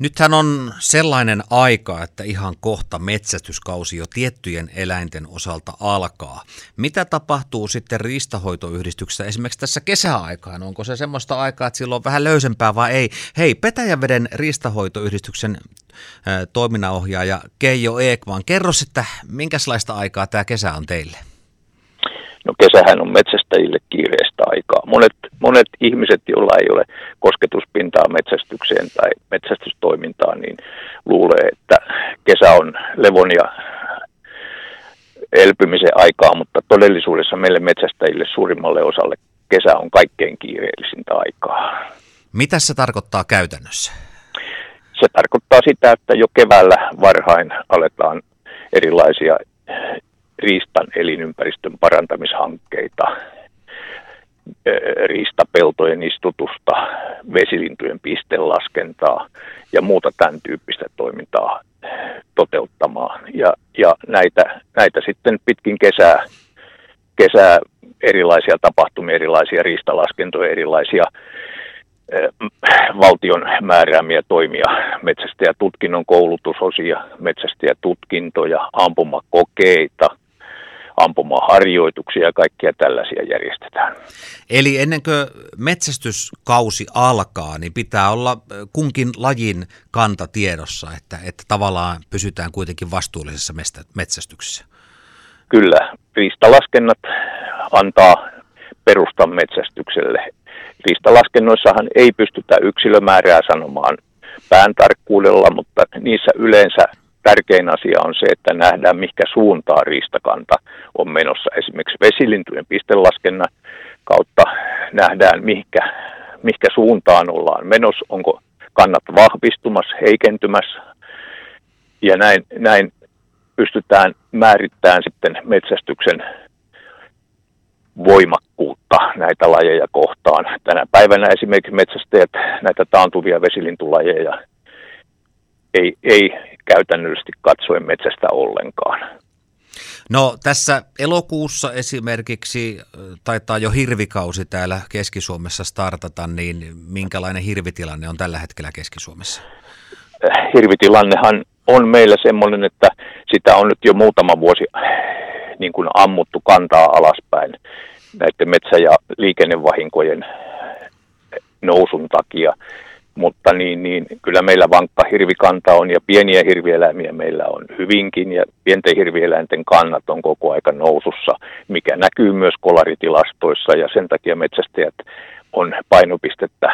Nythän on sellainen aika, että ihan kohta metsästyskausi jo tiettyjen eläinten osalta alkaa. Mitä tapahtuu sitten riistahoitoyhdistyksessä esimerkiksi tässä kesäaikaan? Onko se semmoista aikaa, että silloin on vähän löysempää vai ei? Hei, Petäjäveden riistahoitoyhdistyksen toiminnanohjaaja Keijo Eekman, kerro sitten, minkälaista aikaa tämä kesä on teille? No kesähän on metsästäjille kiireistä aikaa. Monet, monet ihmiset, joilla ei ole kosketuspintaa metsästykseen tai metsästystoimintaan, niin luulee, että kesä on levon ja elpymisen aikaa, mutta todellisuudessa meille metsästäjille suurimmalle osalle kesä on kaikkein kiireellisintä aikaa. Mitä se tarkoittaa käytännössä? Se tarkoittaa sitä, että jo keväällä varhain aletaan erilaisia riistan elinympäristön parantamishankkeita, riistapeltojen istutusta, vesilintujen pistelaskentaa ja muuta tämän tyyppistä toimintaa toteuttamaan. Ja, ja näitä, näitä sitten pitkin kesää, kesää erilaisia tapahtumia, erilaisia riistalaskentoja, erilaisia valtion määräämiä toimia, metsästäjätutkinnon koulutusosia, metsästäjätutkintoja, ampumakokeita, ampumaharjoituksia ja kaikkia tällaisia järjestetään. Eli ennen kuin metsästyskausi alkaa, niin pitää olla kunkin lajin kanta tiedossa, että, että tavallaan pysytään kuitenkin vastuullisessa metsästyksessä. Kyllä, riistalaskennat antaa perustan metsästykselle. Riistalaskennoissahan ei pystytä yksilömäärää sanomaan pään tarkkuudella, mutta niissä yleensä tärkein asia on se, että nähdään, mikä suuntaa riistakanta on menossa. Esimerkiksi vesilintujen pistelaskennan kautta nähdään, mihinkä, mihinkä suuntaan ollaan menossa, onko kannat vahvistumassa, heikentymässä. Ja näin, näin pystytään määrittämään sitten metsästyksen voimakkuutta näitä lajeja kohtaan. Tänä päivänä esimerkiksi metsästäjät näitä taantuvia vesilintulajeja ei, ei käytännöllisesti katsoen metsästä ollenkaan. No tässä elokuussa esimerkiksi taitaa jo hirvikausi täällä Keski-Suomessa startata, niin minkälainen hirvitilanne on tällä hetkellä Keski-Suomessa? Hirvitilannehan on meillä semmoinen, että sitä on nyt jo muutama vuosi niin kuin ammuttu kantaa alaspäin näiden metsä- ja liikennevahinkojen nousun takia mutta niin, niin, kyllä meillä vankka hirvikanta on ja pieniä hirvieläimiä meillä on hyvinkin ja pienten hirvieläinten kannat on koko aika nousussa, mikä näkyy myös kolaritilastoissa ja sen takia metsästäjät on painopistettä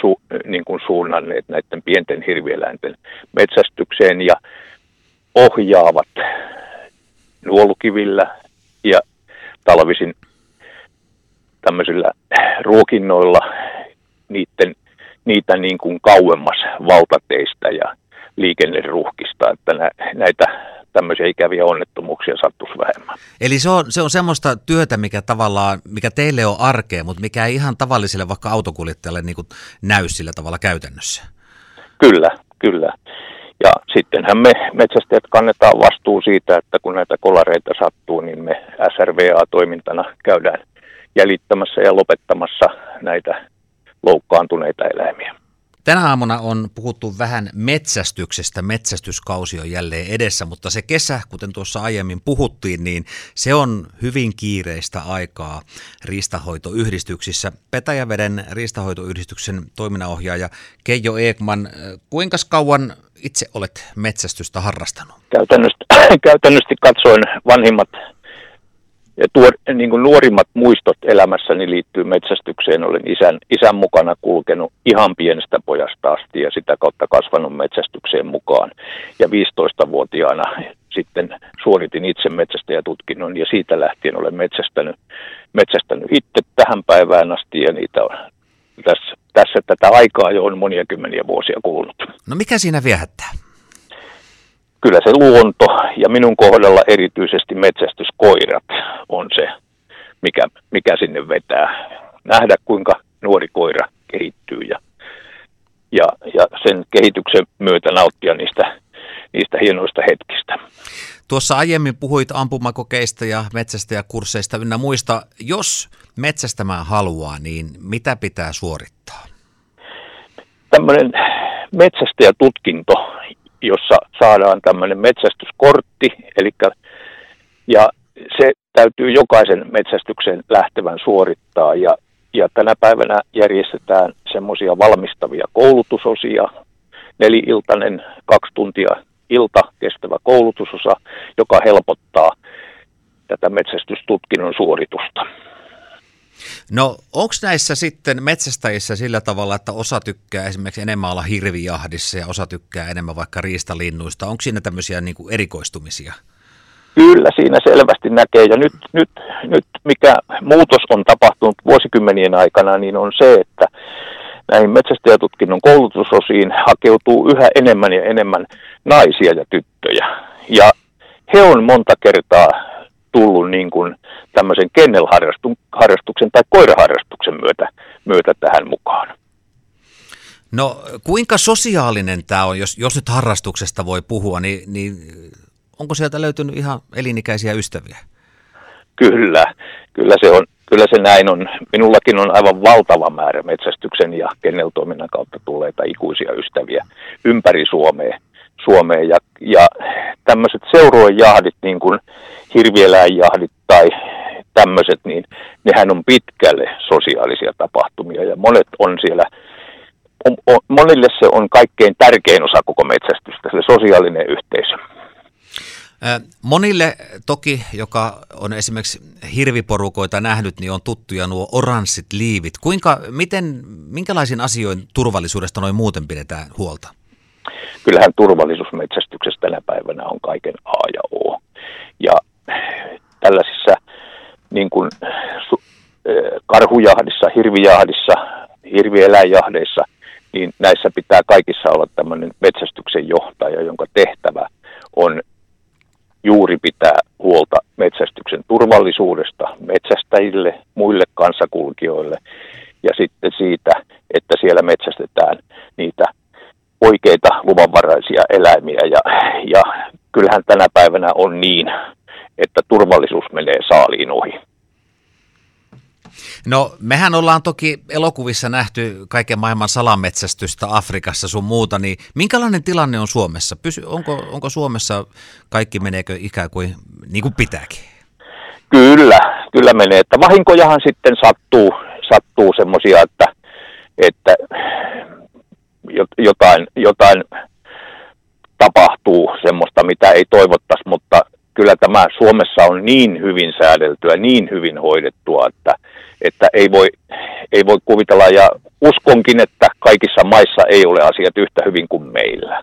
su, niin kuin suunnanneet näiden pienten hirvieläinten metsästykseen ja ohjaavat nuolukivillä ja talvisin tämmöisillä ruokinnoilla niiden niitä niin kuin kauemmas valtateistä ja liikenneruhkista, että näitä tämmöisiä ikäviä onnettomuuksia sattuisi vähemmän. Eli se on, se on semmoista työtä, mikä tavallaan, mikä teille on arkea, mutta mikä ei ihan tavalliselle vaikka autokuljettajalle niin kuin näy sillä tavalla käytännössä. Kyllä, kyllä. Ja sittenhän me metsästäjät kannetaan vastuu siitä, että kun näitä kolareita sattuu, niin me SRVA-toimintana käydään jäljittämässä ja lopettamassa näitä loukkaantuneita eläimiä. Tänä aamuna on puhuttu vähän metsästyksestä. Metsästyskausi on jälleen edessä, mutta se kesä, kuten tuossa aiemmin puhuttiin, niin se on hyvin kiireistä aikaa riistahoitoyhdistyksissä. Petäjäveden riistahoitoyhdistyksen toiminnanohjaaja Keijo Eekman, kuinka kauan itse olet metsästystä harrastanut? Käytännössä, käytännössä katsoen vanhimmat ja tuo, niin kuin nuorimmat muistot elämässäni liittyy metsästykseen. Olen isän, isän mukana kulkenut ihan pienestä pojasta asti ja sitä kautta kasvanut metsästykseen mukaan. Ja 15-vuotiaana sitten suoritin itse metsästäjätutkinnon ja siitä lähtien olen metsästänyt, metsästänyt itse tähän päivään asti ja niitä on tässä, tässä tätä aikaa jo on monia kymmeniä vuosia kulunut. No mikä siinä viehättää? Kyllä se luonto ja minun kohdalla erityisesti metsästyskoirat on se, mikä, mikä sinne vetää. Nähdä kuinka nuori koira kehittyy ja, ja, ja sen kehityksen myötä nauttia niistä, niistä hienoista hetkistä. Tuossa aiemmin puhuit ampumakokeista ja metsästäjäkursseista ynnä muista. Jos metsästämään haluaa, niin mitä pitää suorittaa? Tämmöinen metsästäjätutkinto, jossa saadaan tämmöinen metsästyskortti, eli ja se täytyy jokaisen metsästyksen lähtevän suorittaa ja, ja tänä päivänä järjestetään semmoisia valmistavia koulutusosia, neli-iltainen, kaksi tuntia ilta kestävä koulutusosa, joka helpottaa tätä metsästystutkinnon suoritusta. No onko näissä sitten metsästäjissä sillä tavalla, että osa tykkää esimerkiksi enemmän olla hirvijahdissa ja osa tykkää enemmän vaikka riistalinnuista? Onko siinä tämmöisiä niin kuin erikoistumisia? Kyllä siinä selvästi näkee ja nyt, nyt, nyt mikä muutos on tapahtunut vuosikymmenien aikana, niin on se, että näihin metsästäjätutkinnon koulutusosiin hakeutuu yhä enemmän ja enemmän naisia ja tyttöjä. Ja he on monta kertaa tullut niin kuin tämmöisen kennelharrastuksen tai koiraharrastuksen myötä, myötä tähän mukaan. No kuinka sosiaalinen tämä on, jos, jos nyt harrastuksesta voi puhua, niin, niin onko sieltä löytynyt ihan elinikäisiä ystäviä? Kyllä, kyllä se, on, kyllä se näin on. Minullakin on aivan valtava määrä metsästyksen ja kenneltoiminnan kautta tulleita ikuisia ystäviä ympäri Suomea. Suomea ja, ja tämmöiset seuruejahdit, niin kuin hirvieläinjahdit tai tämmöiset, niin nehän on pitkälle sosiaalisia tapahtumia ja monet on siellä, on, on, monille se on kaikkein tärkein osa koko metsästystä, se sosiaalinen yhteisö. Monille toki, joka on esimerkiksi hirviporukoita nähnyt, niin on tuttuja nuo oranssit liivit. Kuinka, miten, minkälaisiin asioihin turvallisuudesta noin muuten pidetään huolta? Kyllähän turvallisuusmetsästyksessä tänä päivänä on kaiken A ja O. Ja tällaisissa niin kuin, karhujahdissa, hirvijahdissa, hirvieläinjahdeissa, niin näissä pitää kaikissa olla tämmöinen metsästyksen johtaja, jonka tehtävä on juuri pitää huolta metsästyksen turvallisuudesta metsästäjille, muille kansakulkijoille ja sitten siitä, että siellä metsästetään niitä oikeita luvanvaraisia eläimiä. Ja, ja kyllähän tänä päivänä on niin, että turvallisuus menee saaliin ohi. No mehän ollaan toki elokuvissa nähty kaiken maailman salametsästystä Afrikassa sun muuta, niin minkälainen tilanne on Suomessa? Pysy, onko, onko Suomessa kaikki meneekö ikään kuin niin kuin pitääkin? Kyllä, kyllä menee. Että vahinkojahan sitten sattuu, sattuu semmoisia, että, että jotain, jotain tapahtuu semmoista, mitä ei toivottaisi, mutta kyllä tämä Suomessa on niin hyvin säädeltyä, niin hyvin hoidettua, että, että ei, voi, ei voi kuvitella ja uskonkin, että kaikissa maissa ei ole asiat yhtä hyvin kuin meillä.